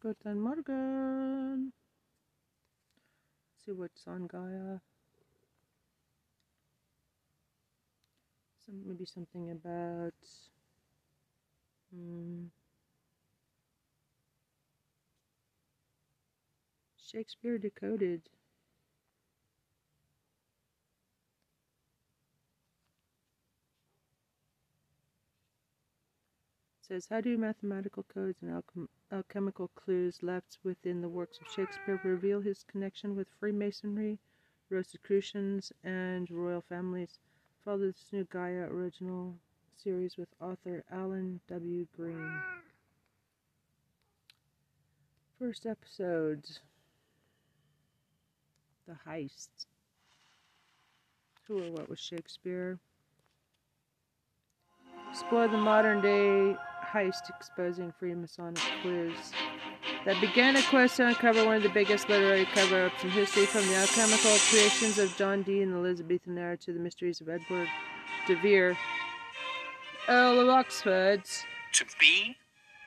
Guten Morgen. Let's see what's on Gaia. Some maybe something about hmm, Shakespeare decoded. says, How do mathematical codes and alchem- alchemical clues left within the works of Shakespeare reveal his connection with Freemasonry, Rosicrucians, and royal families? Follow this new Gaia original series with author Alan W. Green. First episode The Heist. Who or what was Shakespeare? Explore the modern day heist exposing Freemasonic clues that began a quest to uncover one of the biggest literary cover ups in history from the alchemical creations of John Dee in the Elizabethan era to the mysteries of Edward de Vere, Earl of Oxford. To be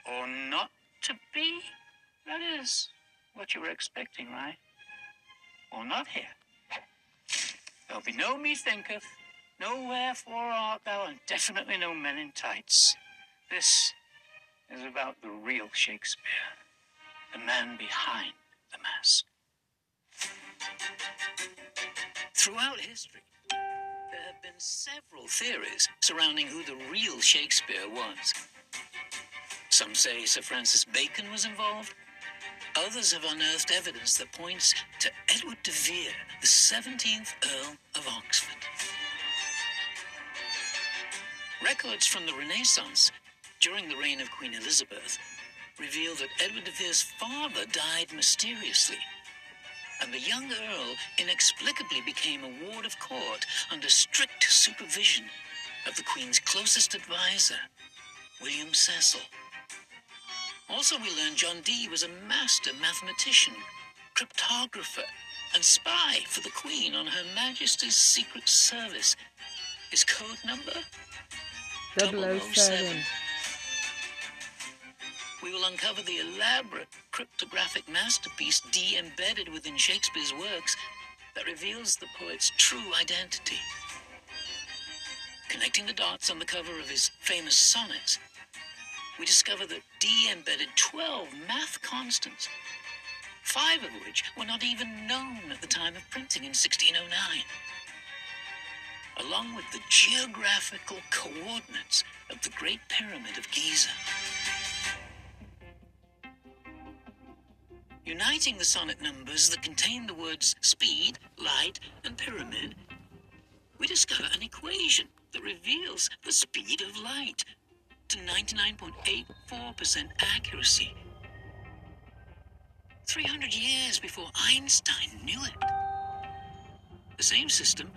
or not to be? That is what you were expecting, right? Well, not here. There'll be no methinketh, no wherefore art thou, and definitely no men in tights. This is about the real Shakespeare, the man behind the mask. Throughout history, there have been several theories surrounding who the real Shakespeare was. Some say Sir Francis Bacon was involved. Others have unearthed evidence that points to Edward de Vere, the 17th Earl of Oxford. Records from the Renaissance during the reign of Queen Elizabeth reveal that Edward Vere's father died mysteriously, and the young Earl inexplicably became a ward of court under strict supervision of the Queen's closest advisor, William Cecil. Also, we learn John Dee was a master mathematician, cryptographer, and spy for the Queen on Her Majesty's Secret Service. His code number? 007. We will uncover the elaborate cryptographic masterpiece Dee embedded within Shakespeare's works that reveals the poet's true identity. Connecting the dots on the cover of his famous sonnets, we discover that Dee embedded 12 math constants, five of which were not even known at the time of printing in 1609, along with the geographical coordinates of the Great Pyramid of Giza. Uniting the sonnet numbers that contain the words speed, light, and pyramid, we discover an equation that reveals the speed of light to 99.84% accuracy. 300 years before Einstein knew it. The same system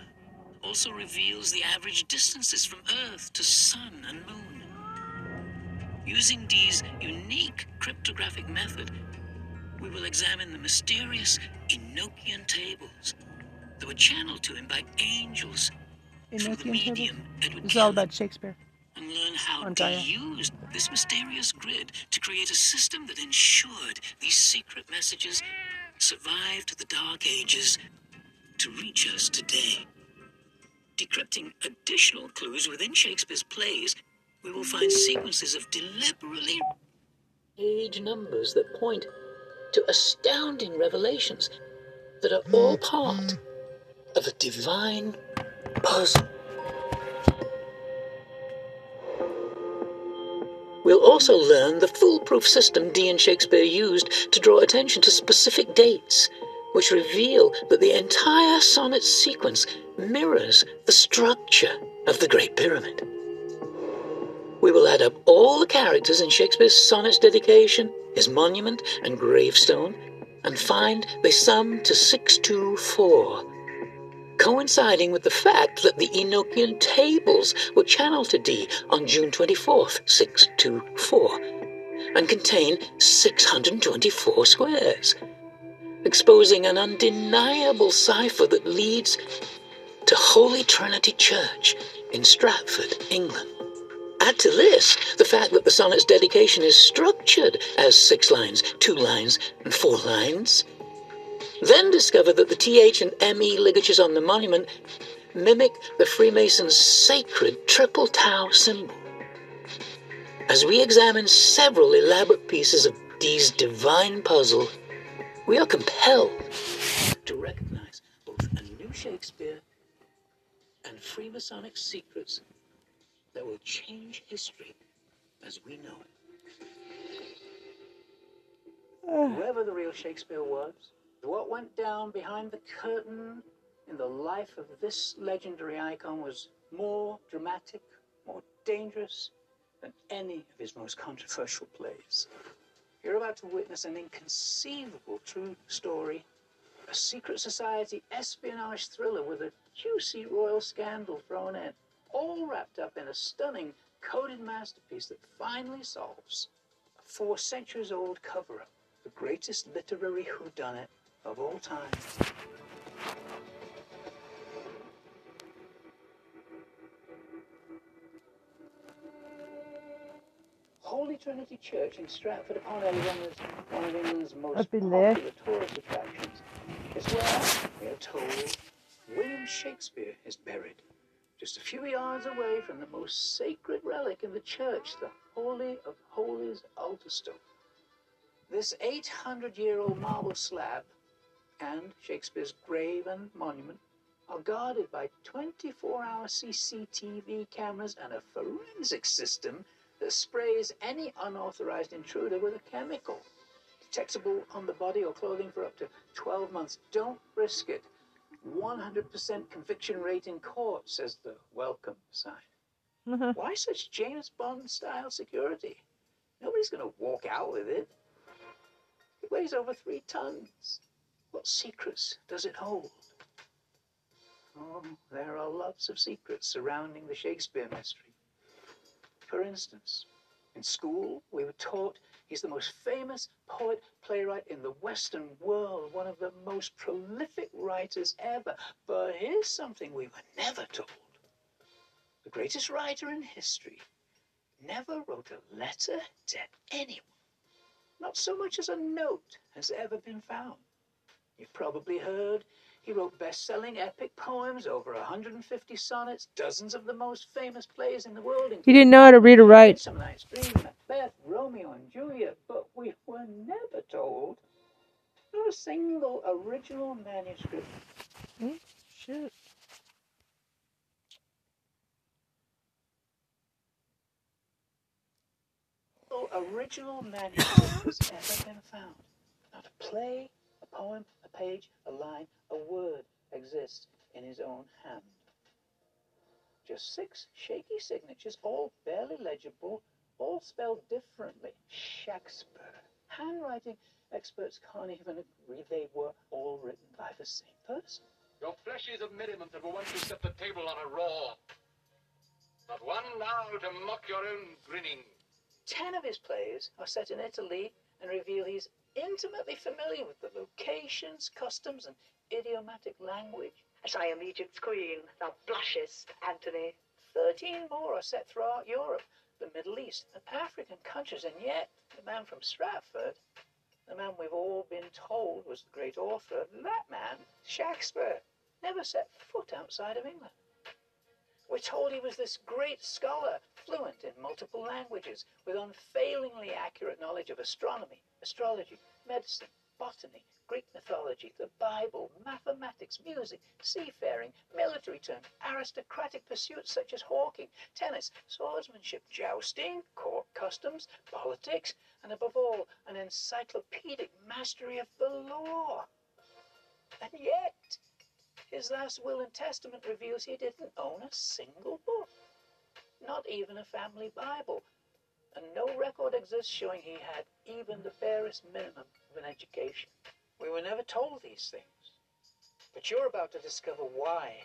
also reveals the average distances from Earth to Sun and Moon. Using Dee's unique cryptographic method, we will examine the mysterious Enochian tables that were channeled to him by angels through the medium tables. Edward This all about Shakespeare. and learn how on Dee Gaia. used this mysterious grid to create a system that ensured these secret messages survived the Dark Ages to reach us today. Decrypting additional clues within Shakespeare's plays, we will find sequences of deliberately page numbers that point to astounding revelations that are all mm, part mm. of a divine puzzle. We'll also learn the foolproof system Dee and Shakespeare used to draw attention to specific dates, which reveal that the entire sonnet sequence mirrors the structure of the Great Pyramid. We will add up all the characters in Shakespeare's sonnet's dedication, his monument, and gravestone, and find they sum to 624, coinciding with the fact that the Enochian tables were channeled to Dee on June 24th, 624, and contain 624 squares, exposing an undeniable cipher that leads to Holy Trinity Church in Stratford, England Add to this the fact that the sonnet's dedication is structured as six lines, two lines, and four lines. Then discover that the TH and ME ligatures on the monument mimic the Freemasons' sacred triple tau symbol. As we examine several elaborate pieces of Dee's divine puzzle, we are compelled to recognize both a new Shakespeare and Freemasonic secrets that will change history as we know it. Ah. Whoever the real Shakespeare was, what went down behind the curtain in the life of this legendary icon was more dramatic, more dangerous than any of his most controversial plays. You're about to witness an inconceivable true story, a secret society espionage thriller with a juicy royal scandal thrown in all wrapped up in a stunning coded masterpiece that finally solves a four centuries old cover up, the greatest literary whodunit of all time. Holy Trinity Church in Stratford upon Avon is one of England's most popular tourist attractions. It's where, we are told, William Shakespeare is buried just a few yards away from the most sacred relic in the church, the Holy of Holies altar stone. This 800 year old marble slab and Shakespeare's grave and monument are guarded by 24 hour CCTV cameras and a forensic system that sprays any unauthorized intruder with a chemical. Detectable on the body or clothing for up to 12 months. Don't risk it. 100% conviction rate in court, says the welcome sign. Why such James Bond style security? Nobody's going to walk out with it. It weighs over three tons. What secrets does it hold? Oh, there are lots of secrets surrounding the Shakespeare mystery. For instance, in school, we were taught he's the most famous poet playwright in the Western world, one of the most prolific writers ever. But here's something we were never told the greatest writer in history never wrote a letter to anyone. Not so much as a note has ever been found. You've probably heard he wrote best selling epic poems, over 150 sonnets, dozens of the most famous plays in the world, He didn't know how to read or write. Midsummer Night's Dream, Macbeth, Romeo and Juliet, but we were never told not a single original manuscript. Hmm, shit. No original manuscript has ever been found. Not a play, a poem, a page, a line, a word exists in his own hand. Just six shaky signatures, all barely legible, all spelled differently. Shakespeare. Handwriting experts can't even agree they were all written by the same person. Your flesh is of merriment that will once you set the table on a roar. Not one now to mock your own grinning. Ten of his plays are set in Italy and reveal he's intimately familiar with the locations, customs, and idiomatic language. As I am Egypt's queen, thou blushest, Antony. Thirteen more are set throughout Europe, the Middle East, and African countries, and yet the man from Stratford, the man we've all been told was the great author, that man, Shakespeare, never set foot outside of England. We're told he was this great scholar, fluent in multiple languages, with unfailingly accurate knowledge of astronomy, astrology, medicine, botany, Greek mythology, the Bible, mathematics, music, seafaring, military terms, aristocratic pursuits such as hawking, tennis, swordsmanship, jousting, court customs, politics, and above all, an encyclopedic mastery of the law. And yet, his last will and testament reveals he didn't own a single book, not even a family Bible, and no record exists showing he had even the barest minimum of an education. We were never told these things, but you're about to discover why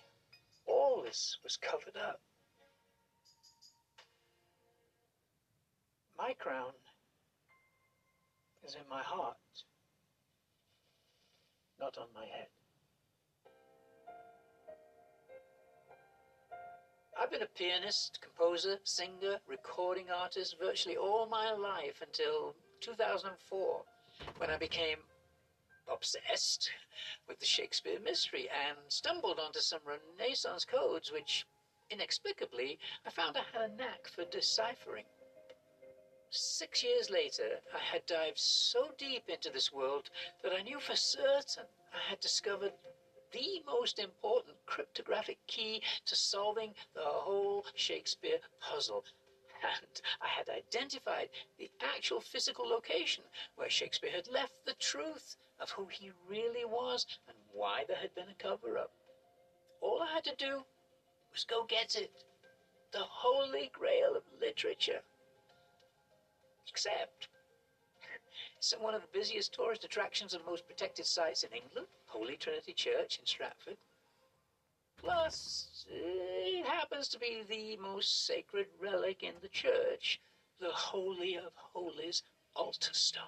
all this was covered up. My crown is in my heart, not on my head. I've been a pianist, composer, singer, recording artist virtually all my life until 2004, when I became obsessed with the Shakespeare mystery and stumbled onto some Renaissance codes which, inexplicably, I found I had a knack for deciphering. Six years later, I had dived so deep into this world that I knew for certain I had discovered the most important cryptographic key to solving the whole Shakespeare puzzle. And I had identified the actual physical location where Shakespeare had left the truth of who he really was and why there had been a cover up. All I had to do was go get it. The holy grail of literature. Except it's one of the busiest tourist attractions and most protected sites in England, Holy Trinity Church in Stratford. Plus, it happens to be the most sacred relic in the church, the Holy of Holies altar stone.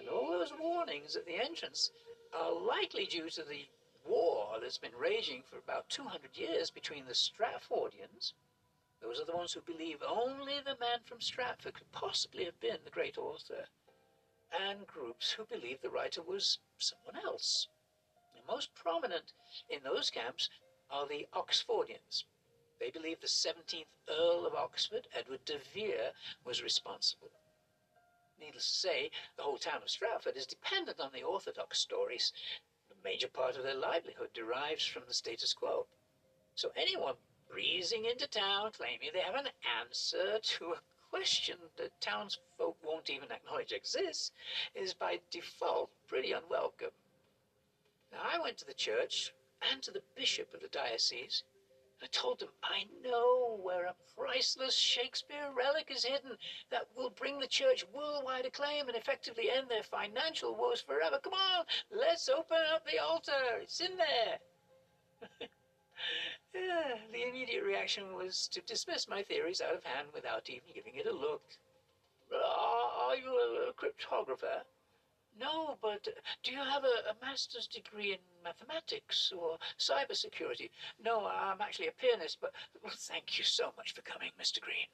And all those warnings at the entrance are likely due to the war that's been raging for about 200 years between the Stratfordians those are the ones who believe only the man from Stratford could possibly have been the great author, and groups who believe the writer was someone else. The most prominent in those camps are the Oxfordians. They believe the 17th Earl of Oxford, Edward de Vere, was responsible. Needless to say, the whole town of Stratford is dependent on the orthodox stories. The major part of their livelihood derives from the status quo. So anyone breezing into town claiming they have an answer to a question that townsfolk won't even acknowledge exists is by default pretty unwelcome. Now, I went to the church and to the bishop of the diocese. I told them I know where a priceless Shakespeare relic is hidden that will bring the church worldwide acclaim and effectively end their financial woes forever. Come on, let's open up the altar. It's in there. Yeah, the immediate reaction was to dismiss my theories out of hand without even giving it a look. Are you a cryptographer? No, but do you have a, a, master's degree in mathematics or cybersecurity? No, I'm actually a pianist, but well, thank you so much for coming, Mr. Green.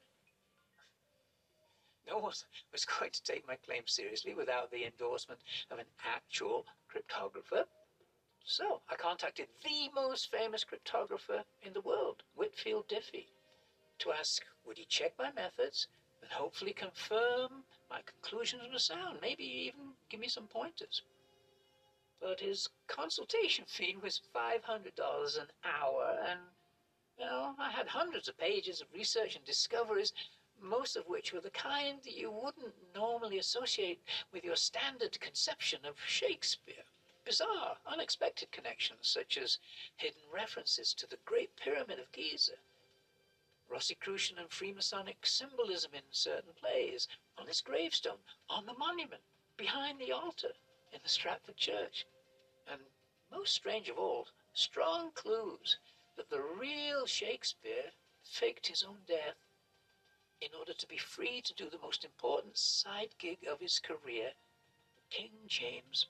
No one was going to take my claim seriously without the endorsement of an actual cryptographer. So I contacted the most famous cryptographer in the world, Whitfield Diffie, to ask would he check my methods and hopefully confirm my conclusions were sound, maybe even give me some pointers. But his consultation fee was $500 an hour, and, well, I had hundreds of pages of research and discoveries, most of which were the kind that you wouldn't normally associate with your standard conception of Shakespeare bizarre, unexpected connections, such as hidden references to the Great Pyramid of Giza, Rosicrucian and Freemasonic symbolism in certain plays, on his gravestone, on the monument, behind the altar in the Stratford Church, and, most strange of all, strong clues that the real Shakespeare faked his own death in order to be free to do the most important side gig of his career, King James.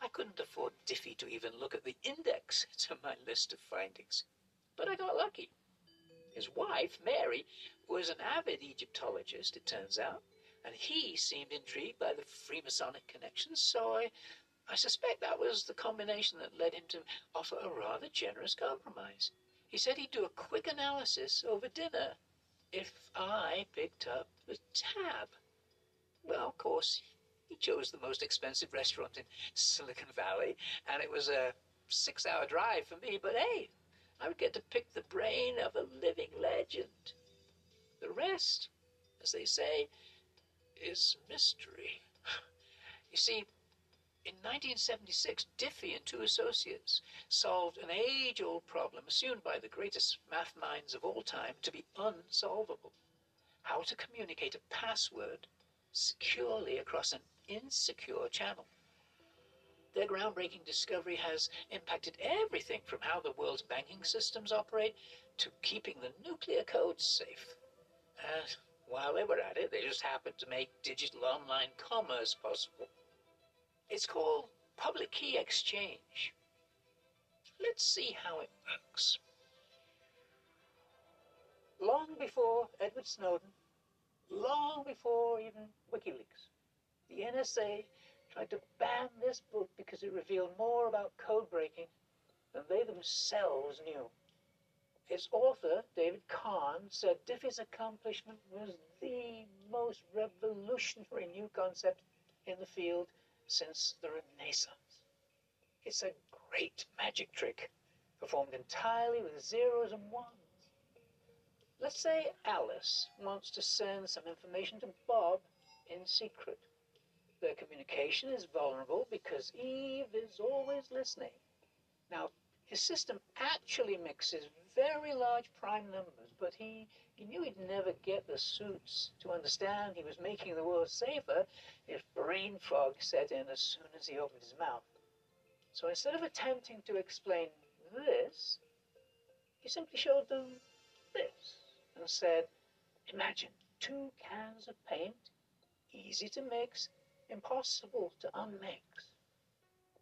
I couldn't afford Diffie to even look at the index to my list of findings. But I got lucky. His wife, Mary, was an avid Egyptologist, it turns out, and he seemed intrigued by the Freemasonic connections, so I, I suspect that was the combination that led him to offer a rather generous compromise. He said he'd do a quick analysis over dinner if I picked up the tab. Well, of course, he chose the most expensive restaurant in Silicon Valley, and it was a six hour drive for me, but hey, I would get to pick the brain of a living legend. The rest, as they say, is mystery. You see, in 1976, Diffie and two associates solved an age old problem assumed by the greatest math minds of all time to be unsolvable how to communicate a password securely across an insecure channel. Their groundbreaking discovery has impacted everything from how the world's banking systems operate to keeping the nuclear codes safe. And while they were at it, they just happened to make digital online commerce possible. It's called public key exchange. let's see how it works. Long before Edward Snowden, long before even WikiLeaks, the NSA tried to ban this book because it revealed more about code breaking than they themselves knew. Its author, David Kahn, said Diffie's accomplishment was the most revolutionary new concept in the field since the Renaissance. It's a great magic trick, performed entirely with zeros and ones. Let's say Alice wants to send some information to Bob in secret. Their communication is vulnerable because Eve is always listening. Now, his system actually mixes very large prime numbers, but he, he knew he'd never get the suits to understand he was making the world safer if brain fog set in as soon as he opened his mouth. So instead of attempting to explain this, he simply showed them this and said, Imagine two cans of paint, easy to mix, impossible to unmix.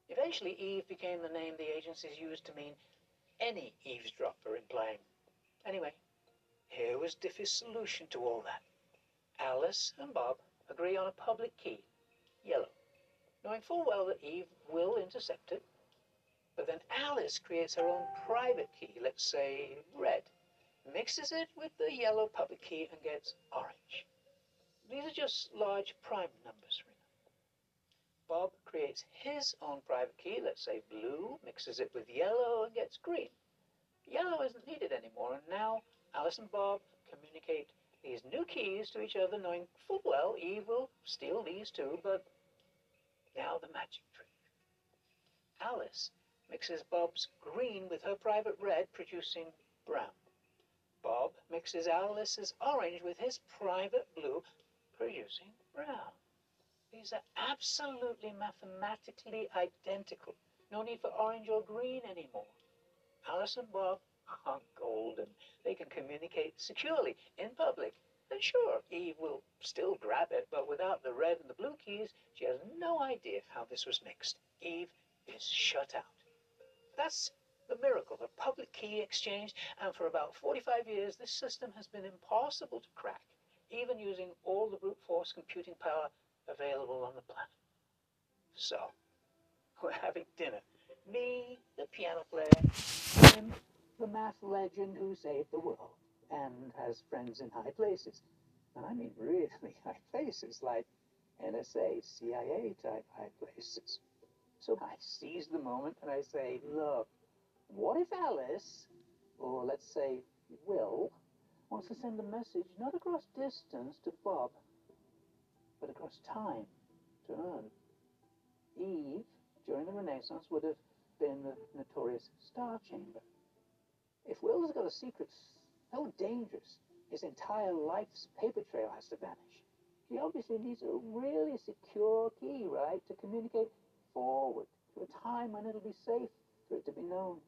Eventually, Eve became the name the agencies used to mean any eavesdropper in plane. Anyway, here was Diffie's solution to all that. Alice and Bob agree on a public key, yellow, knowing full well that Eve will intercept it. But then Alice creates her own private key, let's say red, mixes it with the yellow public key and gets orange. These are just large prime numbers, Rena. Bob creates his own private key, let's say blue, mixes it with yellow and gets green. Yellow isn't needed anymore, and now Alice and Bob communicate these new keys to each other, knowing full well Eve will steal these too, but now the magic trick. Alice mixes Bob's green with her private red, producing brown. Bob mixes Alice's orange with his private blue, producing brown. These are absolutely mathematically identical. No need for orange or green anymore. Alice and Bob are golden. They can communicate securely in public. And sure, Eve will still grab it, but without the red and the blue keys, she has no idea how this was mixed. Eve is shut out. That's the miracle of public key exchange, and for about 45 years, this system has been impossible to crack, even using all the brute force computing power available on the planet. So, we're having dinner. Me, the piano player, him, the math legend who saved the world and has friends in high places. And I mean really high places, like NSA, CIA type high places. So I seize the moment and I say, look, what if Alice, or let's say Will, wants to send a message not across distance to Bob, but across time to Earn? Eve, during the Renaissance, would have been the notorious Star Chamber. If Will has got a secret so dangerous, his entire life's paper trail has to vanish. He obviously needs a really secure key, right, to communicate forward to a time when it'll be safe for it to be known.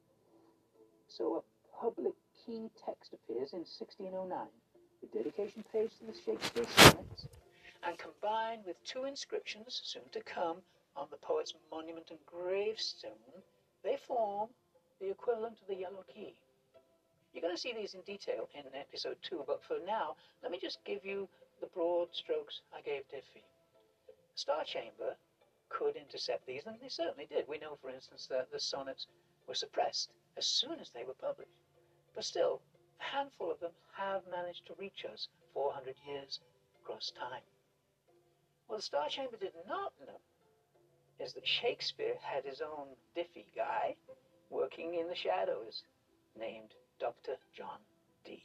So a public key text appears in 1609, the dedication page to the Shakespeare sonnets, and combined with two inscriptions soon to come on the poet's monument and gravestone, they form the equivalent of the yellow key. You're going to see these in detail in episode two, but for now, let me just give you the broad strokes I gave Diffie. Star Chamber could intercept these, and they certainly did. We know, for instance, that the sonnets were suppressed as soon as they were published. But still, a handful of them have managed to reach us 400 years across time. What the Star Chamber did not know is that Shakespeare had his own Diffie guy working in the shadows named Dr. John Dee.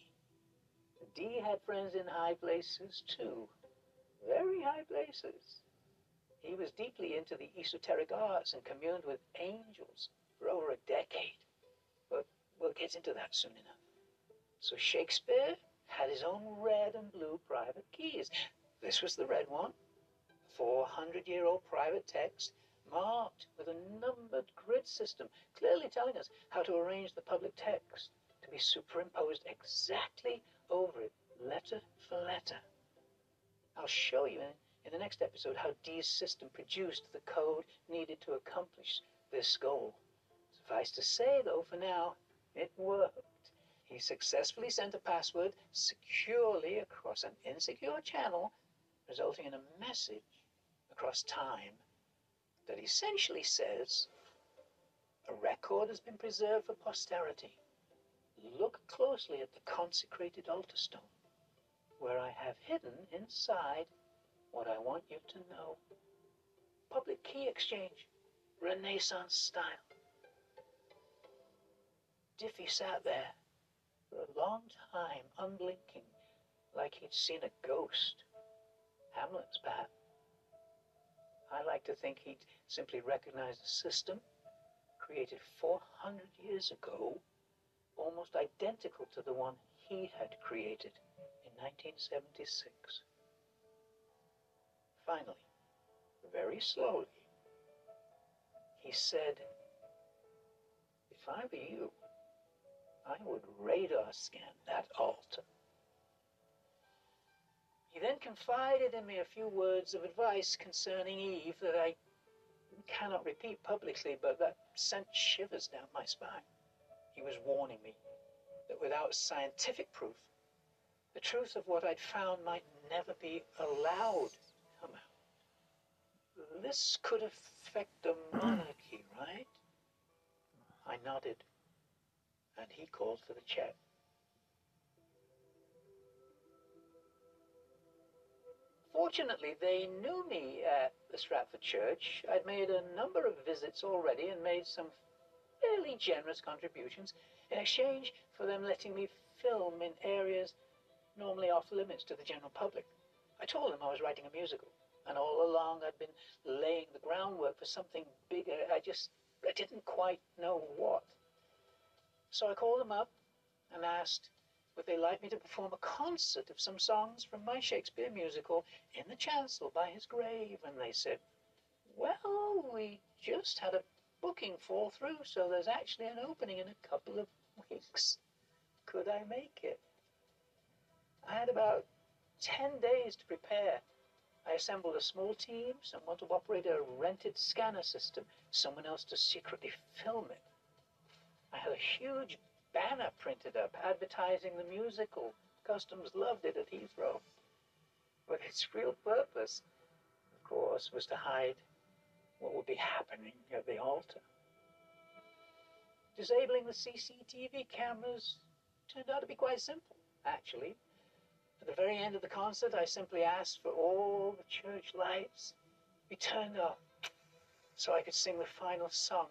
Dee had friends in high places too, very high places. He was deeply into the esoteric arts and communed with angels for over a decade. But we'll get into that soon enough. So Shakespeare had his own red and blue private keys. This was the red one, 400 year old private text marked with a numbered grid system, clearly telling us how to arrange the public text to be superimposed exactly over it, letter for letter. I'll show you in, in the next episode how Dee's system produced the code needed to accomplish this goal. Suffice to say, though, for now, it worked. He successfully sent a password securely across an insecure channel, resulting in a message across time that essentially says a record has been preserved for posterity. Look closely at the consecrated altar stone, where I have hidden inside what I want you to know. Public key exchange, Renaissance style. Diffie sat there for a long time, unblinking, like he'd seen a ghost. Hamlet's perhaps. I like to think he'd simply recognized the system created 400 years ago, almost identical to the one he had created in 1976. Finally, very slowly, he said, If I were you, I would radar scan that altar. He then confided in me a few words of advice concerning Eve that I cannot repeat publicly, but that sent shivers down my spine. He was warning me that without scientific proof, the truth of what I'd found might never be allowed to come out. This could affect the monarchy, right? I nodded, and he called for the check. Fortunately, they knew me at the Stratford Church. I'd made a number of visits already and made some fairly generous contributions in exchange for them letting me film in areas normally off limits to the general public. I told them I was writing a musical, and all along I'd been laying the groundwork for something bigger. I just I didn't quite know what. So I called them up and asked would they like me to perform a concert of some songs from my Shakespeare musical in the chancel by his grave? And they said, Well, we just had a booking fall through, so there's actually an opening in a couple of weeks. Could I make it? I had about 10 days to prepare. I assembled a small team, someone to operate a rented scanner system, someone else to secretly film it. I had a huge banner printed up advertising the musical. Customs loved it at Heathrow. But its real purpose, of course, was to hide what would be happening at the altar. Disabling the CCTV cameras turned out to be quite simple, actually. At the very end of the concert, I simply asked for all the church lights to be turned off so I could sing the final song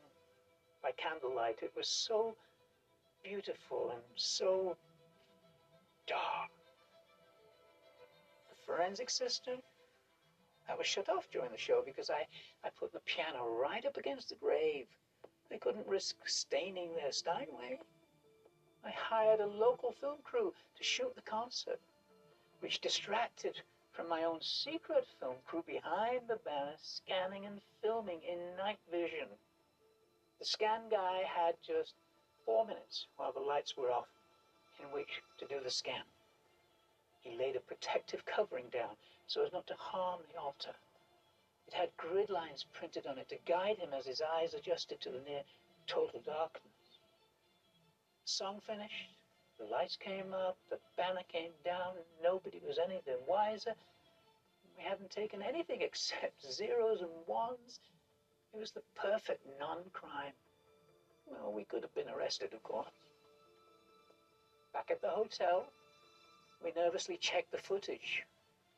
by candlelight. It was so beautiful and so dark. The forensic system, I was shut off during the show because I, I put the piano right up against the grave. They couldn't risk staining their Steinway. I hired a local film crew to shoot the concert, which distracted from my own secret film crew behind the banner, scanning and filming in night vision. The scan guy had just four minutes while the lights were off in which to do the scan. He laid a protective covering down so as not to harm the altar. It had grid lines printed on it to guide him as his eyes adjusted to the near total darkness. The song finished, the lights came up, the banner came down, nobody was any the wiser. We hadn't taken anything except zeros and ones. It was the perfect non-crime. Well, we could have been arrested, of course. Back at the hotel, we nervously checked the footage.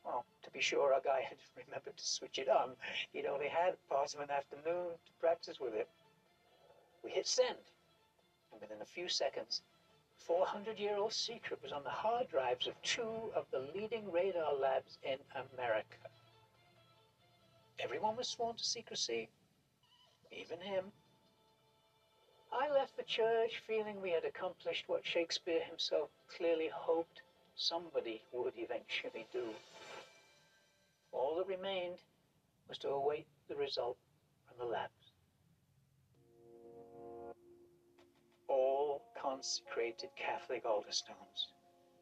Well, to be sure, our guy had remembered to switch it on. He'd only had part of an afternoon to practice with it. We hit send, and within a few seconds, 400 year old secret was on the hard drives of two of the leading radar labs in America. Everyone was sworn to secrecy, even him. Left the church feeling we had accomplished what Shakespeare himself clearly hoped somebody would eventually do. All that remained was to await the result from the labs. All consecrated Catholic altar stones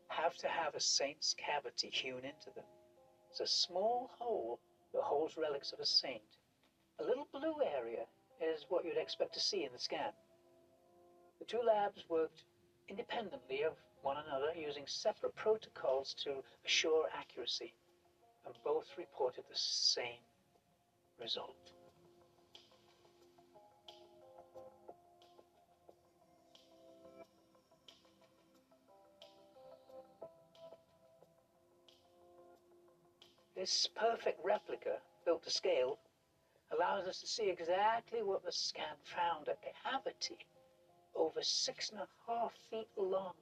have to have a saint's cavity hewn into them. It's a small hole that holds relics of a saint. A little blue area is what you'd expect to see in the scan. The two labs worked independently of one another using separate protocols to assure accuracy, and both reported the same result. This perfect replica, built to scale, allows us to see exactly what the scan found a cavity over six and a half feet long,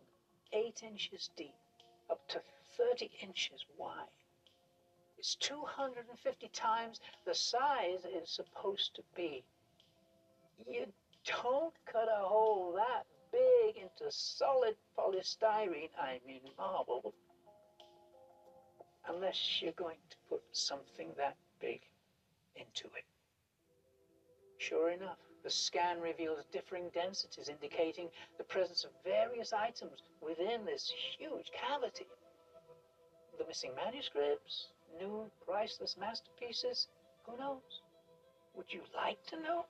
eight inches deep, up to 30 inches wide. It's 250 times the size it's supposed to be. You don't cut a hole that big into solid polystyrene, I mean marble, unless you're going to put something that big into it. Sure enough, the scan reveals differing densities indicating the presence of various items within this huge cavity. The missing manuscripts, new priceless masterpieces, who knows? Would you like to know?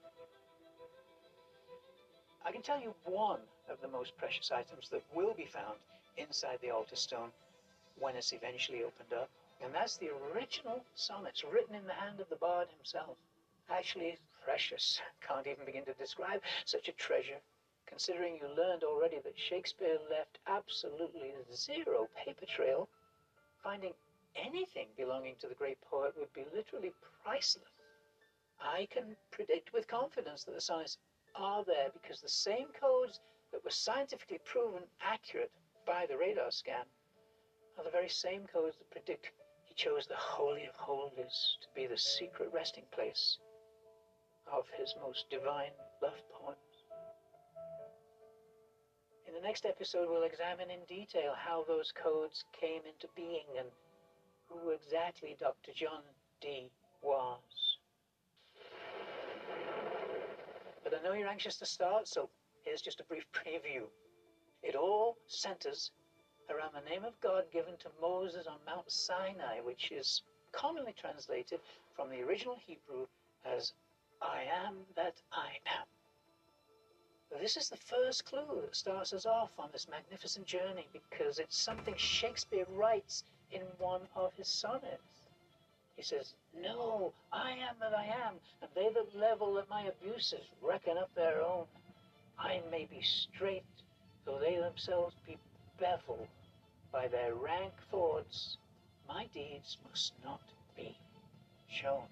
I can tell you one of the most precious items that will be found inside the altar stone when it's eventually opened up, and that's the original sonnets written in the hand of the bard himself. Actually, precious. Can't even begin to describe such a treasure, considering you learned already that Shakespeare left absolutely zero paper trail. Finding anything belonging to the great poet would be literally priceless. I can predict with confidence that the sonnets are there because the same codes that were scientifically proven accurate by the radar scan are the very same codes that predict he chose the Holy of Holies to be the secret resting place of his most divine love poems. In the next episode, we'll examine in detail how those codes came into being and who exactly Dr. John Dee was. But I know you're anxious to start, so here's just a brief preview. It all centers around the name of God given to Moses on Mount Sinai, which is commonly translated from the original Hebrew as I am that I am. This is the first clue that starts us off on this magnificent journey because it's something Shakespeare writes in one of his sonnets. He says, No, I am that I am, and they that level at my abuses reckon up their own. I may be straight, though they themselves be beveled by their rank thoughts. My deeds must not be shown.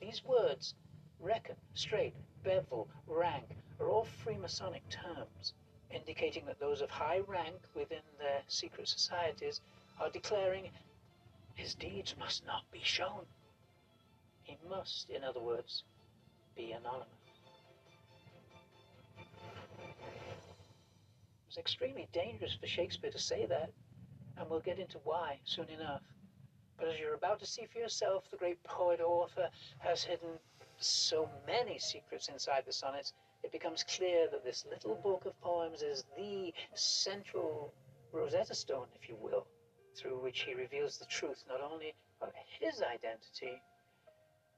These words Reckon, straight, bevel, rank are all Freemasonic terms, indicating that those of high rank within their secret societies are declaring his deeds must not be shown. He must, in other words, be anonymous. It was extremely dangerous for Shakespeare to say that, and we'll get into why soon enough. But as you're about to see for yourself, the great poet author has hidden so many secrets inside the sonnets, it becomes clear that this little book of poems is the central Rosetta Stone, if you will, through which he reveals the truth not only of his identity,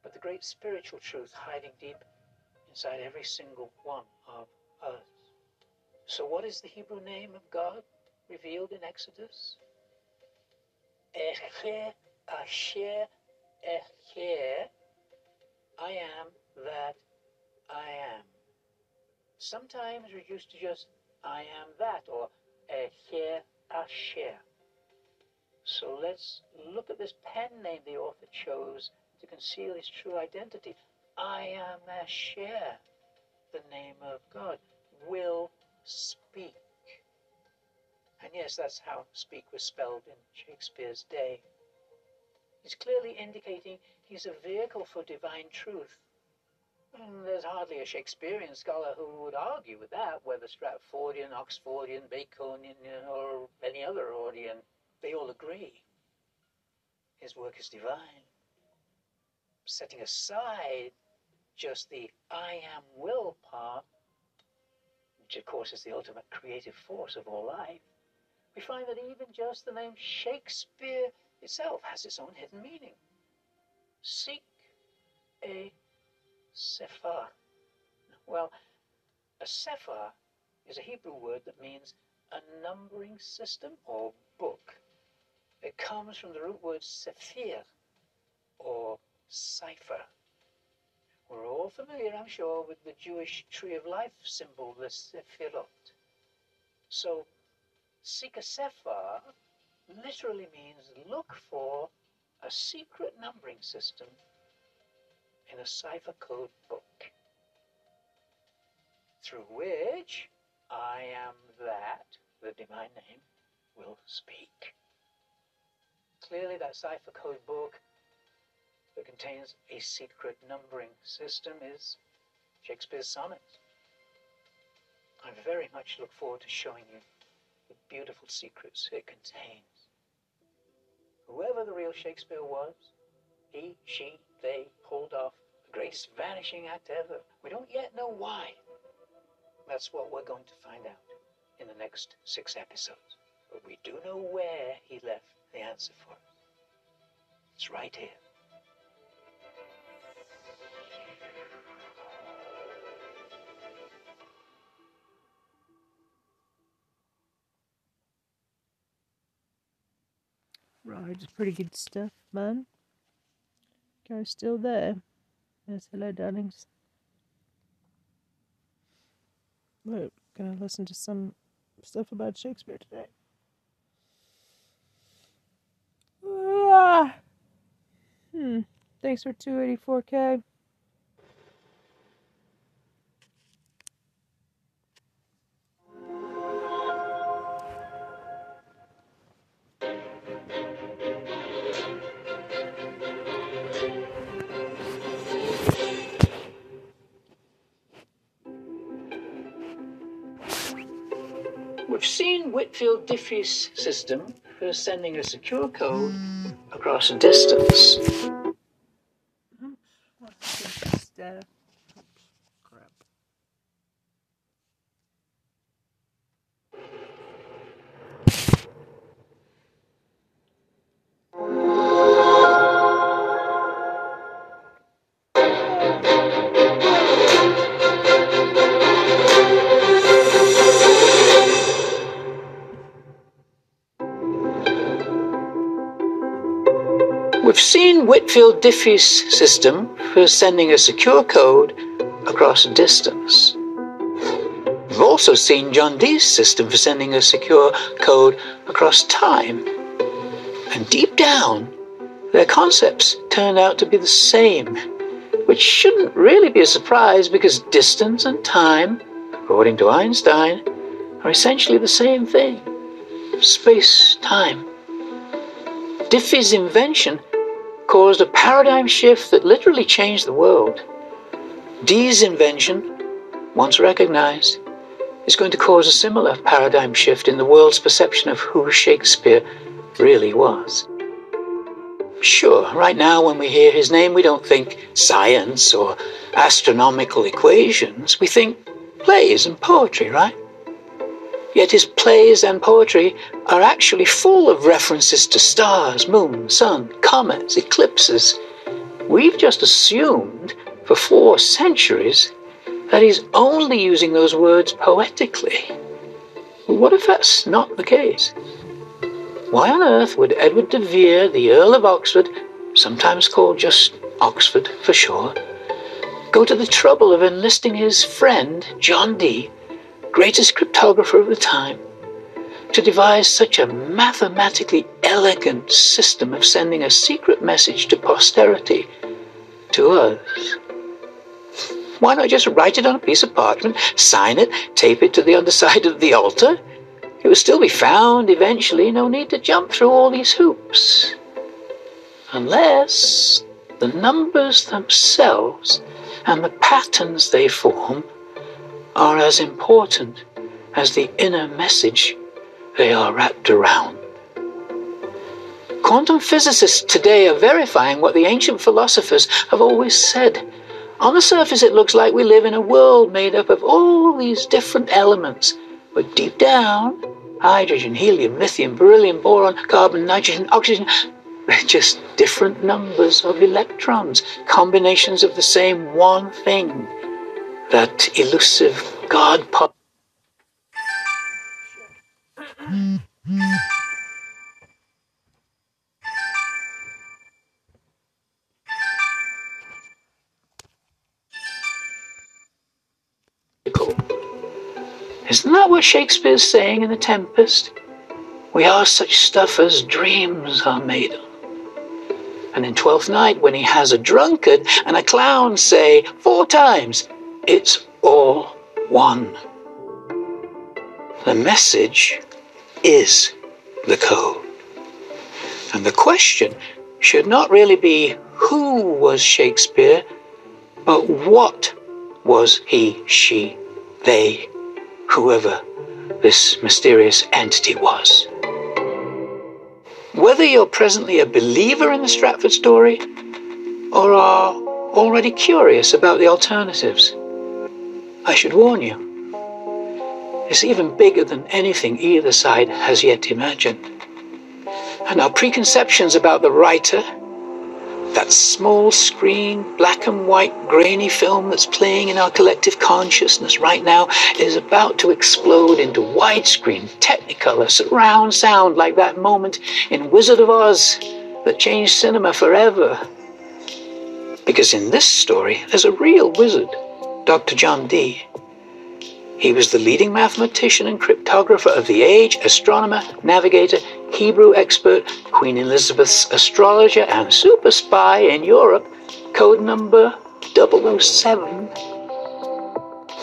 but the great spiritual truth hiding deep inside every single one of us. So, what is the Hebrew name of God revealed in Exodus? Ehyeh Asher Ehyeh I am that I am. Sometimes reduced to just I am that or eh, Ehyeh Asher. Ah, so let's look at this pen name the author chose to conceal his true identity. I am eh, Asher, the name of God, will speak. And yes, that's how speak was spelled in Shakespeare's day. He's clearly indicating he's a vehicle for divine truth. And there's hardly a Shakespearean scholar who would argue with that, whether Stratfordian, Oxfordian, Baconian, or any other Ordian. They all agree. His work is divine. Setting aside just the I am will part, which of course is the ultimate creative force of all life, we find that even just the name Shakespeare itself has its own hidden meaning. Seek a sephar. Well, a sephar is a Hebrew word that means a numbering system or book. It comes from the root word sephir or cipher. We're all familiar, I'm sure, with the Jewish tree of life symbol, the sephirot. So, seek a Sefer literally means look for a secret numbering system in a cipher code book through which I am that, the divine name, will speak. Clearly, that cipher code book that contains a secret numbering system is Shakespeare's sonnets. I very much look forward to showing you the beautiful secrets it contains. Whoever the real Shakespeare was, he, she, they pulled off the greatest vanishing act ever. We don't yet know why. That's what we're going to find out in the next six episodes. But we do know where he left the answer for us. It's right here. Right, it's pretty good stuff, man. Guy's still there. Yes, hello, darlings. We're gonna listen to some stuff about Shakespeare today. Ah. Hmm. Thanks for 284k. We've seen Whitfield Diffie's system for sending a secure code across a distance. Whitfield Diffie's system for sending a secure code across distance. We've also seen John Dee's system for sending a secure code across time. And deep down, their concepts turn out to be the same, which shouldn't really be a surprise because distance and time, according to Einstein, are essentially the same thing space time. Diffie's invention caused a paradigm shift that literally changed the world. Dee's invention, once recognized, is going to cause a similar paradigm shift in the world's perception of who Shakespeare really was. Sure, right now when we hear his name, we don't think science or astronomical equations. We think plays and poetry, right? Yet his plays and poetry are actually full of references to stars, moon, sun, comets, eclipses. We've just assumed for four centuries that he's only using those words poetically. What if that's not the case? Why on earth would Edward de Vere, the Earl of Oxford, sometimes called just Oxford for short, go to the trouble of enlisting his friend, John Dee, greatest cryptographer of the time, to devise such a mathematically elegant system of sending a secret message to posterity, to us. Why not just write it on a piece of parchment, sign it, tape it to the underside of the altar? It will still be found eventually, no need to jump through all these hoops. Unless the numbers themselves and the patterns they form are as important as the inner message they are wrapped around. Quantum physicists today are verifying what the ancient philosophers have always said. On the surface, it looks like we live in a world made up of all these different elements, but deep down, hydrogen, helium, lithium, beryllium, boron, carbon, nitrogen, oxygen, they're just different numbers of electrons, combinations of the same one thing that elusive God part. Isn't that what Shakespeare's saying in The Tempest? We are such stuff as dreams are made of. And in Twelfth Night, when he has a drunkard and a clown say four times, it's all one. The message is the code. And the question should not really be who was Shakespeare, but what was he, she, they, whoever this mysterious entity was. Whether you're presently a believer in the Stratford story or are already curious about the alternatives, I should warn you. It's even bigger than anything either side has yet imagined. And our preconceptions about the writer that small screen, black and white, grainy film that's playing in our collective consciousness right now is about to explode into widescreen, technicolor, surround sound like that moment in Wizard of Oz that changed cinema forever. Because in this story, there's a real wizard, Dr. John Dee. He was the leading mathematician and cryptographer of the age, astronomer, navigator, Hebrew expert, Queen Elizabeth's astrologer, and super spy in Europe, code number 007.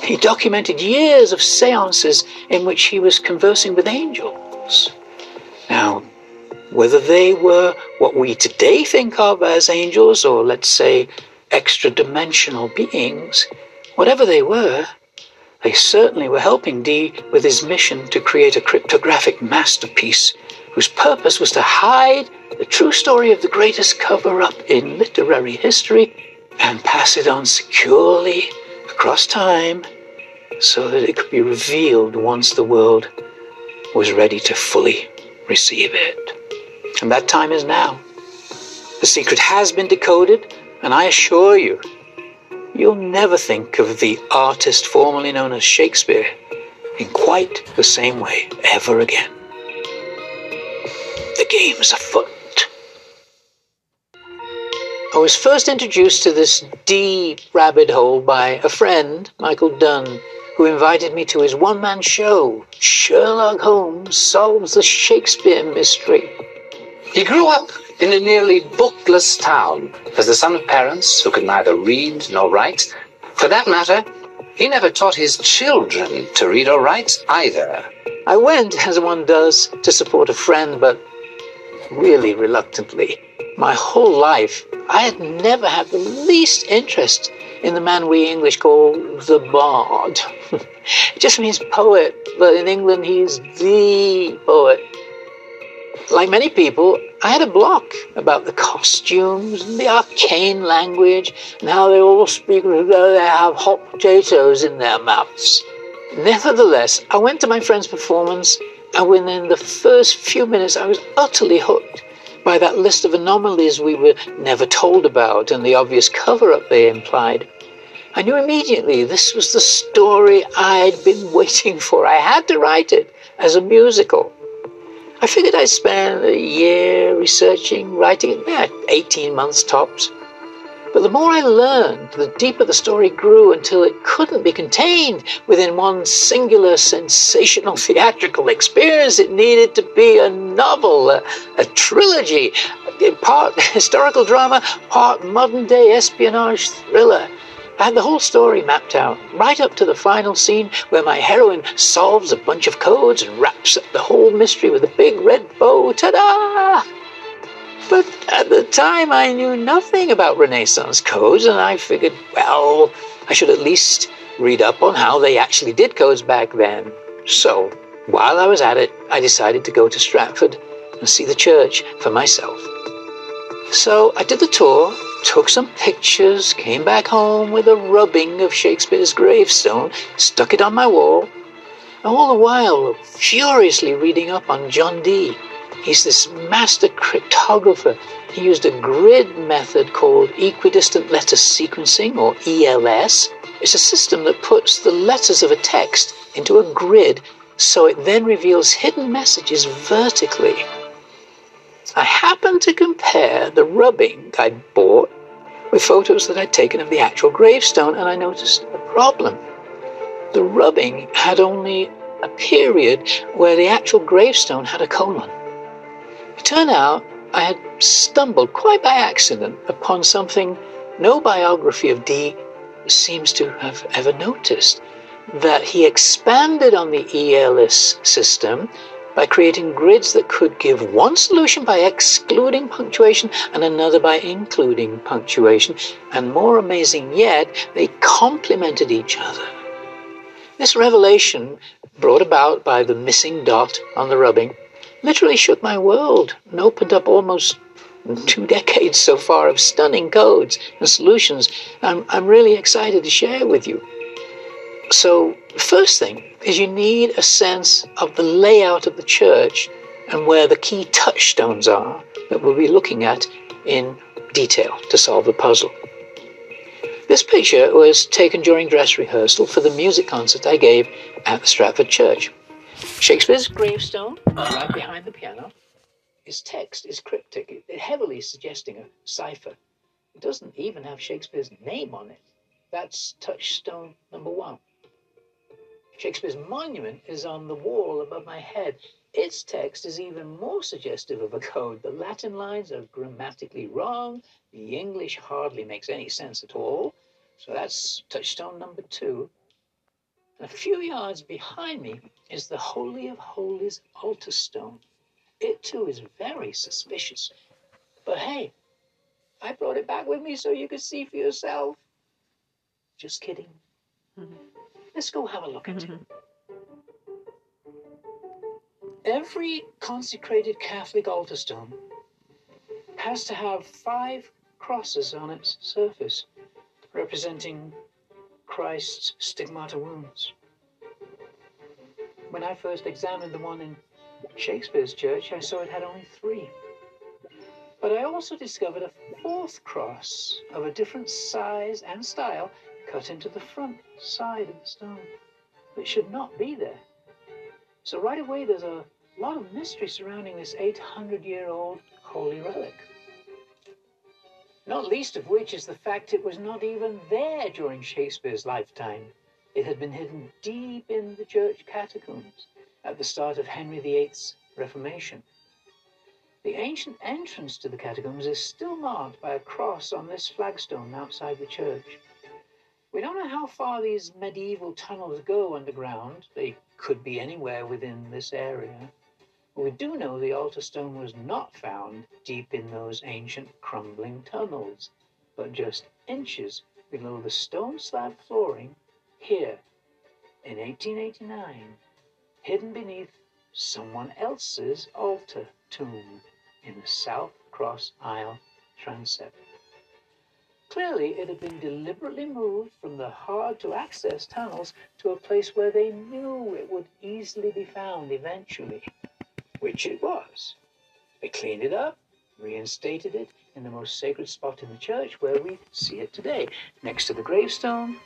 He documented years of seances in which he was conversing with angels. Now, whether they were what we today think of as angels, or let's say extra dimensional beings, whatever they were, they certainly were helping Dee with his mission to create a cryptographic masterpiece whose purpose was to hide the true story of the greatest cover up in literary history and pass it on securely across time so that it could be revealed once the world was ready to fully receive it. And that time is now. The secret has been decoded, and I assure you, you'll never think of the artist formerly known as Shakespeare in quite the same way ever again. The game's afoot. I was first introduced to this deep rabbit hole by a friend, Michael Dunn, who invited me to his one man show, Sherlock Holmes Solves the Shakespeare Mystery. He grew up in a nearly bookless town as the son of parents who could neither read nor write. For that matter, he never taught his children to read or write either. I went, as one does, to support a friend, but really reluctantly. My whole life, I had never had the least interest in the man we English call the bard. it just means poet, but in England he's the poet like many people, I had a block about the costumes and the arcane language and how they all speak as though they have hot potatoes in their mouths. Nevertheless, I went to my friend's performance, and within the first few minutes, I was utterly hooked by that list of anomalies we were never told about and the obvious cover up they implied. I knew immediately this was the story I'd been waiting for. I had to write it as a musical. I figured I'd spend a year researching, writing it, yeah, 18 months tops. But the more I learned, the deeper the story grew until it couldn't be contained within one singular sensational theatrical experience. It needed to be a novel, a, a trilogy, part historical drama, part modern day espionage thriller. I had the whole story mapped out, right up to the final scene where my heroine solves a bunch of codes and wraps up the whole mystery with a big red bow. Ta da! But at the time, I knew nothing about Renaissance codes, and I figured, well, I should at least read up on how they actually did codes back then. So, while I was at it, I decided to go to Stratford and see the church for myself. So I did the tour took some pictures, came back home with a rubbing of Shakespeare's gravestone, stuck it on my wall, and all the while furiously reading up on John Dee. He's this master cryptographer. He used a grid method called equidistant letter sequencing, or ELS. It's a system that puts the letters of a text into a grid so it then reveals hidden messages vertically. I happened to compare the rubbing I'd bought with photos that I'd taken of the actual gravestone, and I noticed a problem. The rubbing had only a period where the actual gravestone had a colon. It turned out I had stumbled quite by accident upon something no biography of Dee seems to have ever noticed that he expanded on the ELS system by creating grids that could give one solution by excluding punctuation and another by including punctuation. And more amazing yet, they complemented each other. This revelation, brought about by the missing dot on the rubbing, literally shook my world and opened up almost two decades so far of stunning codes and solutions I'm, I'm really excited to share with you. So, first thing is you need a sense of the layout of the church and where the key touchstones are that we'll be looking at in detail to solve the puzzle. This picture was taken during dress rehearsal for the music concert I gave at the Stratford Church. Shakespeare's gravestone, right behind the piano. His text is cryptic, heavily suggesting a cipher. It doesn't even have Shakespeare's name on it. That's touchstone number one. Shakespeare's monument is on the wall above my head. Its text is even more suggestive of a code. The Latin lines are grammatically wrong. The English hardly makes any sense at all. So that's touchstone number two. And a few yards behind me is the Holy of Holies altar stone. It too is very suspicious. But hey, I brought it back with me so you could see for yourself. Just kidding. Mm-hmm. Let's go have a look at it. Mm-hmm. Every consecrated Catholic altar stone has to have five crosses on its surface, representing Christ's stigmata wounds. When I first examined the one in Shakespeare's church, I saw it had only three. But I also discovered a fourth cross of a different size and style cut into the front side of the stone that should not be there. So right away there's a lot of mystery surrounding this 800 year old holy relic. Not least of which is the fact it was not even there during Shakespeare's lifetime. It had been hidden deep in the church catacombs at the start of Henry VIII's Reformation. The ancient entrance to the catacombs is still marked by a cross on this flagstone outside the church. We don't know how far these medieval tunnels go underground. They could be anywhere within this area. But we do know the altar stone was not found deep in those ancient crumbling tunnels, but just inches below the stone slab flooring here in 1889, hidden beneath someone else's altar tomb in the South Cross Aisle transept. Clearly, it had been deliberately moved from the hard to access tunnels to a place where they knew it would easily be found eventually, which it was. They cleaned it up, reinstated it in the most sacred spot in the church where we see it today, next to the gravestone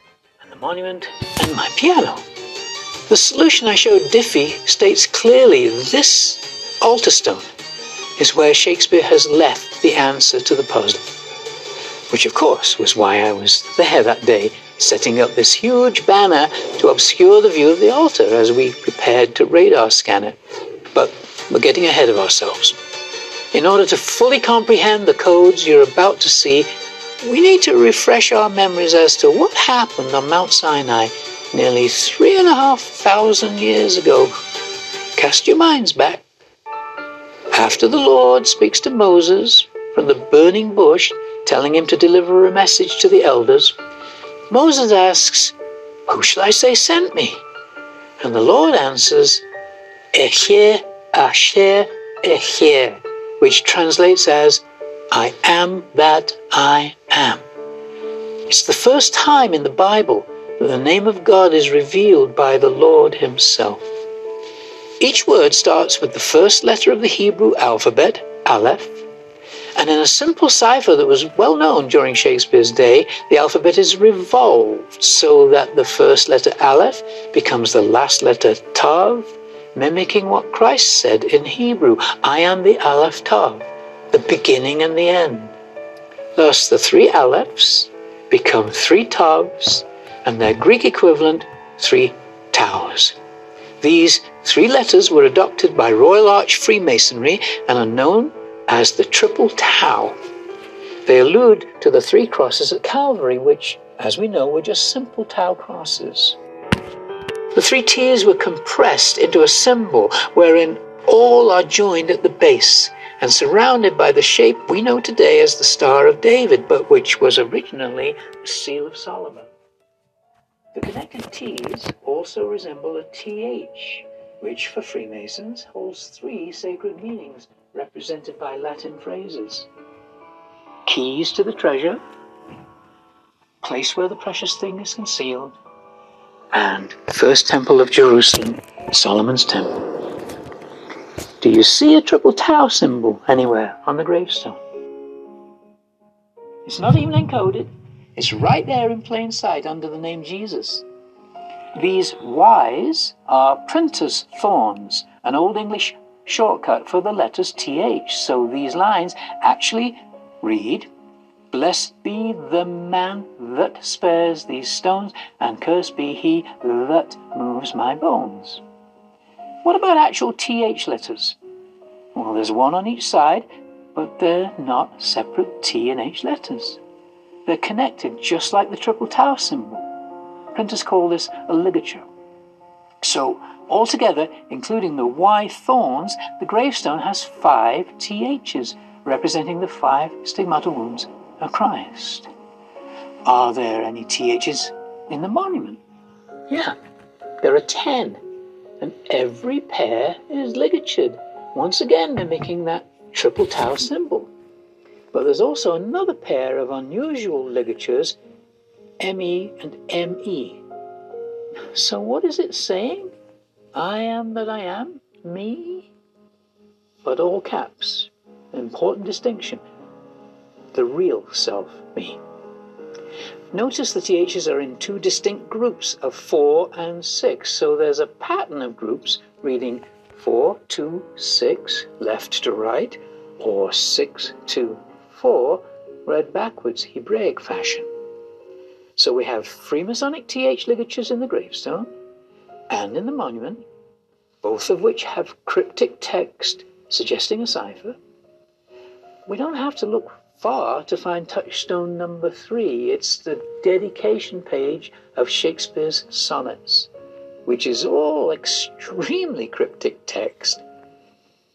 and the monument and my piano. The solution I showed Diffie states clearly this altar stone is where Shakespeare has left the answer to the puzzle which of course was why I was there that day, setting up this huge banner to obscure the view of the altar as we prepared to radar scan it. But we're getting ahead of ourselves. In order to fully comprehend the codes you're about to see, we need to refresh our memories as to what happened on Mount Sinai nearly three and a half thousand years ago. Cast your minds back. After the Lord speaks to Moses from the burning bush, telling him to deliver a message to the elders, Moses asks, Who shall I say sent me? And the Lord answers, Ehyeh Asher Ehyeh, which translates as, I am that I am. It's the first time in the Bible that the name of God is revealed by the Lord Himself. Each word starts with the first letter of the Hebrew alphabet, Aleph, and in a simple cipher that was well known during Shakespeare's day, the alphabet is revolved so that the first letter Aleph becomes the last letter Tav, mimicking what Christ said in Hebrew I am the Aleph Tav, the beginning and the end. Thus, the three Alephs become three Tavs, and their Greek equivalent, three Taus. These three letters were adopted by Royal Arch Freemasonry and are known as the Triple Tau. They allude to the three crosses at Calvary, which, as we know, were just simple Tau crosses. The three tiers were compressed into a symbol wherein all are joined at the base and surrounded by the shape we know today as the Star of David, but which was originally the Seal of Solomon. The connected T's also resemble a TH, which for Freemasons holds three sacred meanings represented by Latin phrases keys to the treasure, place where the precious thing is concealed, and first temple of Jerusalem, Solomon's temple. Do you see a triple tau symbol anywhere on the gravestone? It's not even encoded. It's right there in plain sight under the name Jesus. These Y's are printer's thorns, an Old English shortcut for the letters TH. So these lines actually read, Blessed be the man that spares these stones, and cursed be he that moves my bones. What about actual TH letters? Well, there's one on each side, but they're not separate T and H letters. They're connected just like the triple tau symbol. Printers call this a ligature. So, altogether, including the Y thorns, the gravestone has five THs, representing the five stigmata wounds of Christ. Are there any THs in the monument? Yeah, there are ten, and every pair is ligatured, once again mimicking that triple tau symbol. But there's also another pair of unusual ligatures, ME and ME. So what is it saying? I am that I am, me? But all caps, important distinction. The real self, me. Notice the THs are in two distinct groups of four and six, so there's a pattern of groups reading four, two, six, left to right, or six, two, four, read backwards, Hebraic fashion. So we have Freemasonic TH ligatures in the gravestone and in the monument, both of which have cryptic text suggesting a cipher. We don't have to look far to find touchstone number three. It's the dedication page of Shakespeare's sonnets, which is all extremely cryptic text.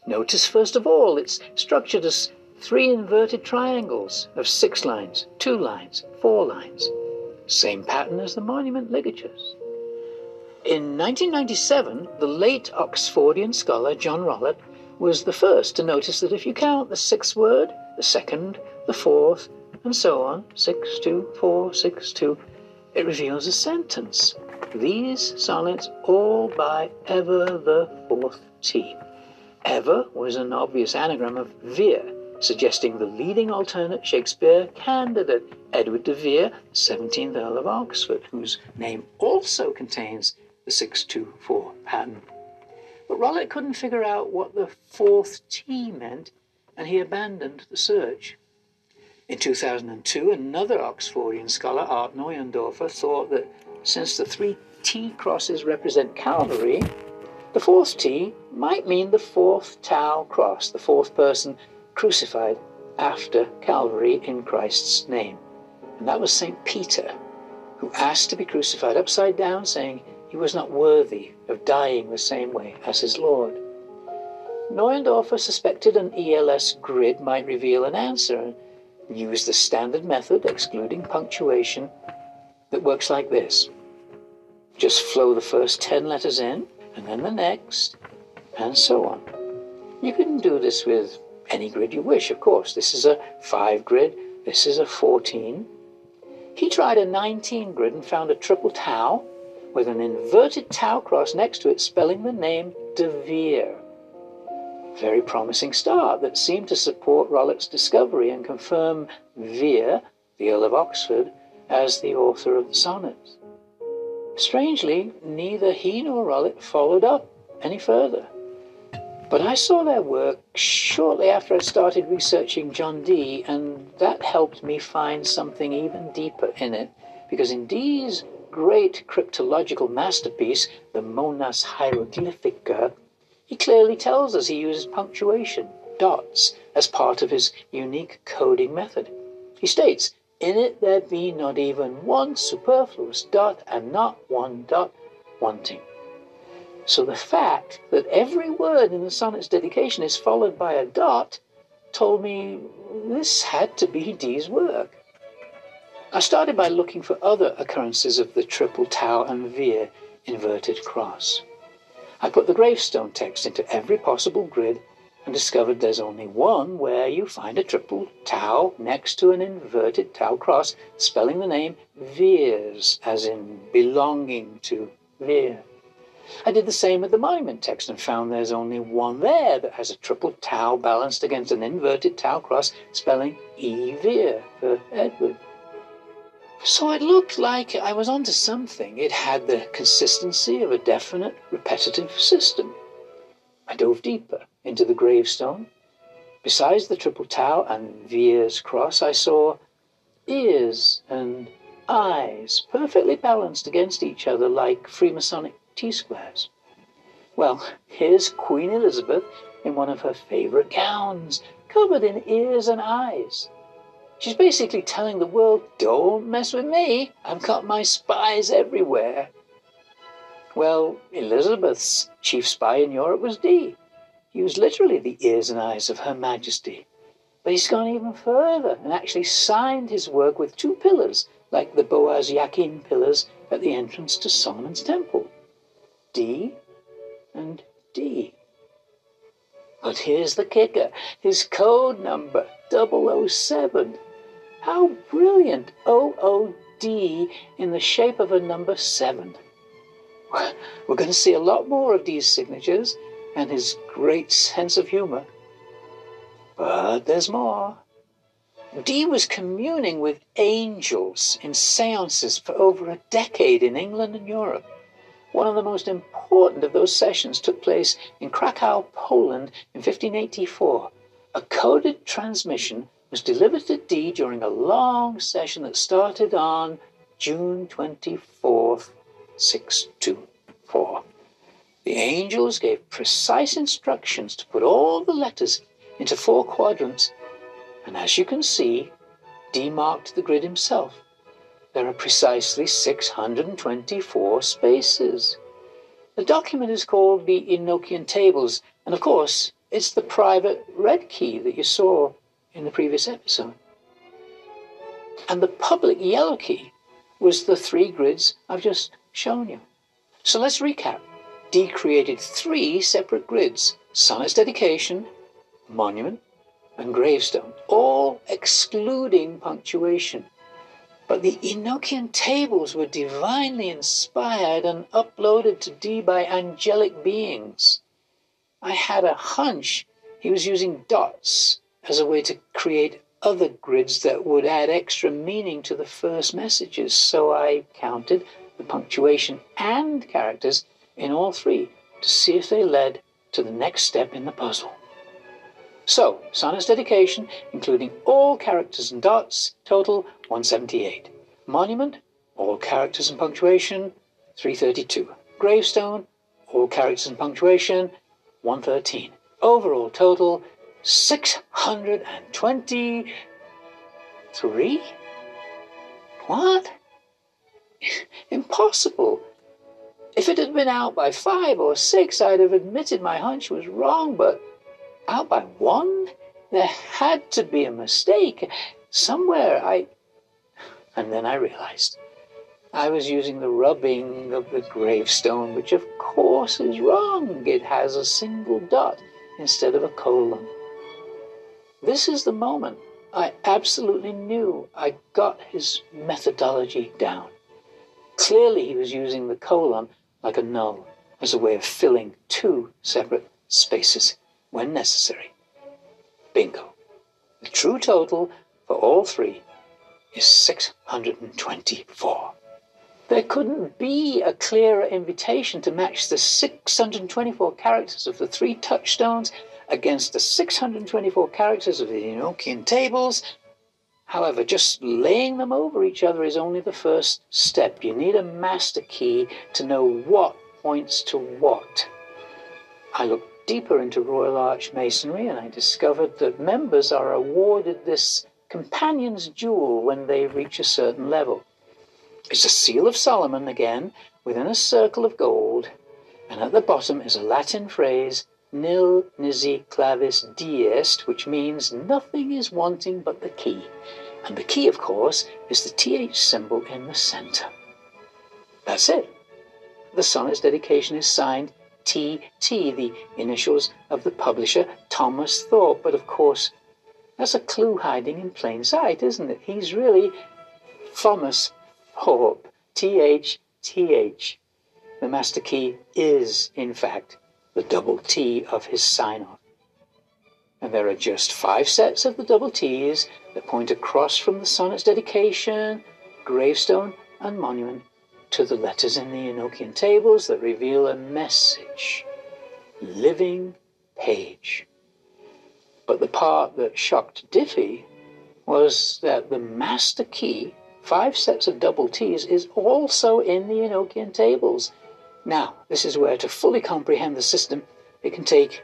Notice, first of all, it's structured as three inverted triangles of six lines, two lines, four lines. Same pattern as the monument ligatures. In 1997, the late Oxfordian scholar John Rollett was the first to notice that if you count the sixth word, the second, the fourth, and so on, six, two, four, six, two, it reveals a sentence. These sonnets all by ever the fourth T. Ever was an obvious anagram of Vere, suggesting the leading alternate Shakespeare candidate, Edward de Vere, 17th Earl of Oxford, whose name also contains the 624 pattern. But Rollett couldn't figure out what the fourth T meant, and he abandoned the search. In 2002, another Oxfordian scholar, Art Neuendorffer, thought that since the three T crosses represent Calvary, the fourth T might mean the fourth Tau cross, the fourth person crucified after Calvary in Christ's name. And that was St. Peter, who asked to be crucified upside down, saying he was not worthy of dying the same way as his Lord. Neuendorffer suspected an ELS grid might reveal an answer and used the standard method, excluding punctuation, that works like this. Just flow the first 10 letters in, and then the next, and so on. You can do this with any grid you wish, of course. This is a 5 grid, this is a 14. He tried a 19 grid and found a triple tau with an inverted tau cross next to it spelling the name De Vere. Very promising start that seemed to support Rollett's discovery and confirm Vere, the Earl of Oxford, as the author of the sonnets. Strangely, neither he nor Rollett followed up any further. But I saw their work shortly after I started researching John Dee, and that helped me find something even deeper in it, because in Dee's great cryptological masterpiece, the Monas Hieroglyphica, he clearly tells us he uses punctuation, dots, as part of his unique coding method. He states, In it there be not even one superfluous dot, and not one dot wanting. So the fact that every word in the sonnet's dedication is followed by a dot told me this had to be Dee's work. I started by looking for other occurrences of the triple tau and Vere inverted cross. I put the gravestone text into every possible grid and discovered there's only one where you find a triple tau next to an inverted tau cross, spelling the name Veers, as in belonging to Veer. I did the same with the monument text and found there's only one there that has a triple tau balanced against an inverted tau cross spelling E Veer for Edward. So it looked like I was onto something. It had the consistency of a definite, repetitive system. I dove deeper into the gravestone. Besides the triple tau and Vere's cross, I saw ears and eyes perfectly balanced against each other like Freemasonic T squares. Well, here's Queen Elizabeth in one of her favorite gowns, covered in ears and eyes. She's basically telling the world, don't mess with me, I've got my spies everywhere. Well, Elizabeth's chief spy in Europe was Dee. He was literally the ears and eyes of Her Majesty. But he's gone even further and actually signed his work with two pillars, like the Boaz Jachin pillars at the entrance to Solomon's Temple. D and D. But here's the kicker his code number 007. How brilliant! OOD in the shape of a number 7. We're going to see a lot more of Dee's signatures and his great sense of humor. But there's more. Dee was communing with angels in seances for over a decade in England and Europe. One of the most important of those sessions took place in Krakow, Poland in 1584. A coded transmission was delivered to Dee during a long session that started on June 24th, 624. The angels gave precise instructions to put all the letters into four quadrants, and as you can see, Dee marked the grid himself there are precisely 624 spaces. The document is called the Enochian Tables, and of course, it's the private red key that you saw in the previous episode. And the public yellow key was the three grids I've just shown you. So let's recap. Dee created three separate grids Sonnet's dedication, monument, and gravestone, all excluding punctuation. But the Enochian tables were divinely inspired and uploaded to Dee by angelic beings. I had a hunch he was using dots as a way to create other grids that would add extra meaning to the first messages, so I counted the punctuation and characters in all three to see if they led to the next step in the puzzle. So, Sonnet's dedication, including all characters and dots, total 178. Monument, all characters and punctuation, 332. Gravestone, all characters and punctuation, 113. Overall total, 623? What? Impossible. If it had been out by five or six, I'd have admitted my hunch was wrong, but out by one? There had to be a mistake. Somewhere I. And then I realized I was using the rubbing of the gravestone, which of course is wrong. It has a single dot instead of a colon. This is the moment I absolutely knew I got his methodology down. Clearly, he was using the colon like a null as a way of filling two separate spaces when necessary. Bingo. The true total for all three is 624. There couldn't be a clearer invitation to match the 624 characters of the three touchstones against the 624 characters of the Enochian tables. However, just laying them over each other is only the first step. You need a master key to know what points to what. I looked deeper into Royal Arch Masonry and I discovered that members are awarded this companion's jewel when they reach a certain level. It's a seal of Solomon again, within a circle of gold, and at the bottom is a Latin phrase, nil nisi clavis deest, which means nothing is wanting but the key. And the key, of course, is the TH symbol in the center. That's it. The sonnet's dedication is signed TT, the initials of the publisher, Thomas Thorpe, but of course, that's a clue hiding in plain sight, isn't it? He's really Thomas Thorpe, T H T H. The master key is, in fact, the double T of his sign off. And there are just five sets of the double T's that point across from the sonnet's dedication, gravestone, and monument to the letters in the Enochian tables that reveal a message. Living page. But the part that shocked Diffie was that the master key, five sets of double T's, is also in the Enochian tables. Now, this is where to fully comprehend the system, it can take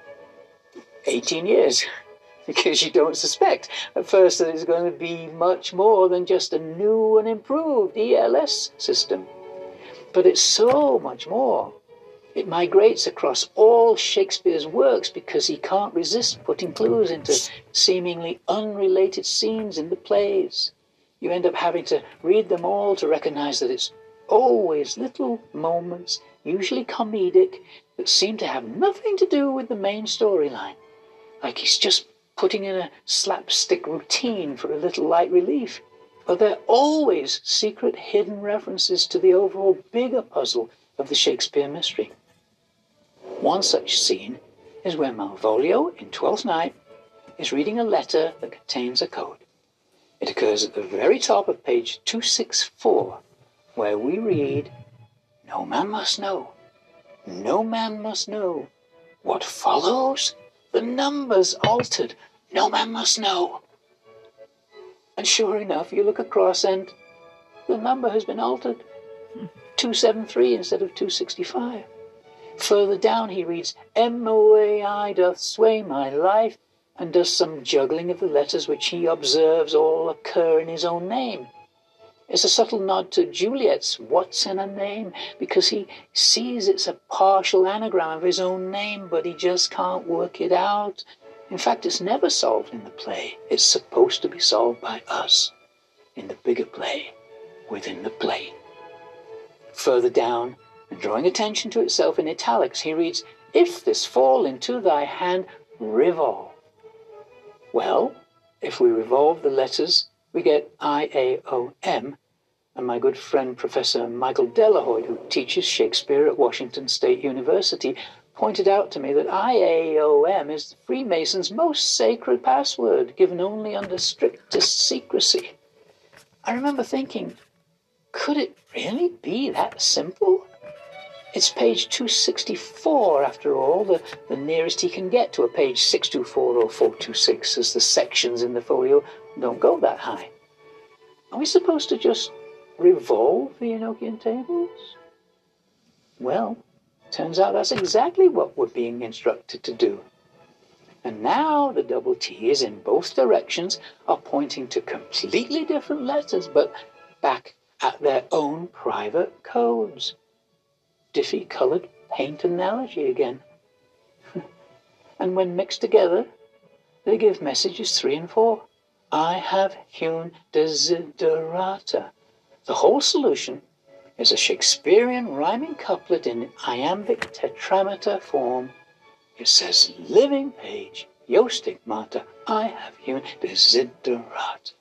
18 years because you don't suspect at first that it's going to be much more than just a new and improved ELS system. But it's so much more. It migrates across all Shakespeare's works because he can't resist putting clues into seemingly unrelated scenes in the plays. You end up having to read them all to recognize that it's always little moments usually comedic, that seem to have nothing to do with the main storyline. Like he's just putting in a slapstick routine for a little light relief. But they're always secret hidden references to the overall bigger puzzle of the Shakespeare mystery. One such scene is where Malvolio, in Twelfth Night, is reading a letter that contains a code. It occurs at the very top of page 264, where we read, no man must know. No man must know. What follows? The number's altered. No man must know. And sure enough, you look across and the number has been altered. Hmm. 273 instead of 265. Further down he reads, M-O-A-I doth sway my life, and does some juggling of the letters which he observes all occur in his own name is a subtle nod to Juliet's What's in a Name because he sees it's a partial anagram of his own name, but he just can't work it out. In fact, it's never solved in the play. It's supposed to be solved by us in the bigger play, within the play. Further down, and drawing attention to itself in italics, he reads, If this fall into thy hand, revolve. Well, if we revolve the letters, we get I A O M and my good friend Professor Michael Delahoyde, who teaches Shakespeare at Washington State University, pointed out to me that IAOM is the Freemasons' most sacred password, given only under strictest secrecy. I remember thinking, could it really be that simple? It's page 264, after all, the, the nearest he can get to a page 624 or 426, as the sections in the folio don't go that high. Are we supposed to just revolve the Enochian tables? Well, turns out that's exactly what we're being instructed to do. And now the double T's in both directions are pointing to completely different letters, but back at their own private codes. Diffie colored paint analogy again. and when mixed together, they give messages three and four. I have hewn desiderata. The whole solution is a Shakespearean rhyming couplet in iambic tetrameter form. It says, Living page, yo stigmata, I have hewn desiderat.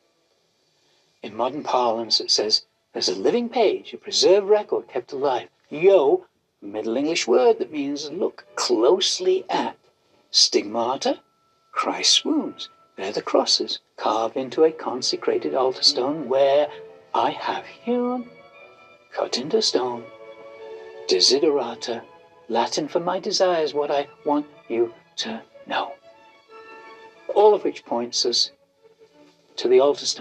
In modern parlance, it says, There's a living page, a preserved record kept alive. Yo, Middle English word that means look closely at. Stigmata, Christ's wounds. They're the crosses carved into a consecrated altar stone where I have hewn cut into stone, desiderata, Latin for my desires, what I want you to know. All of which points us to the altar stone.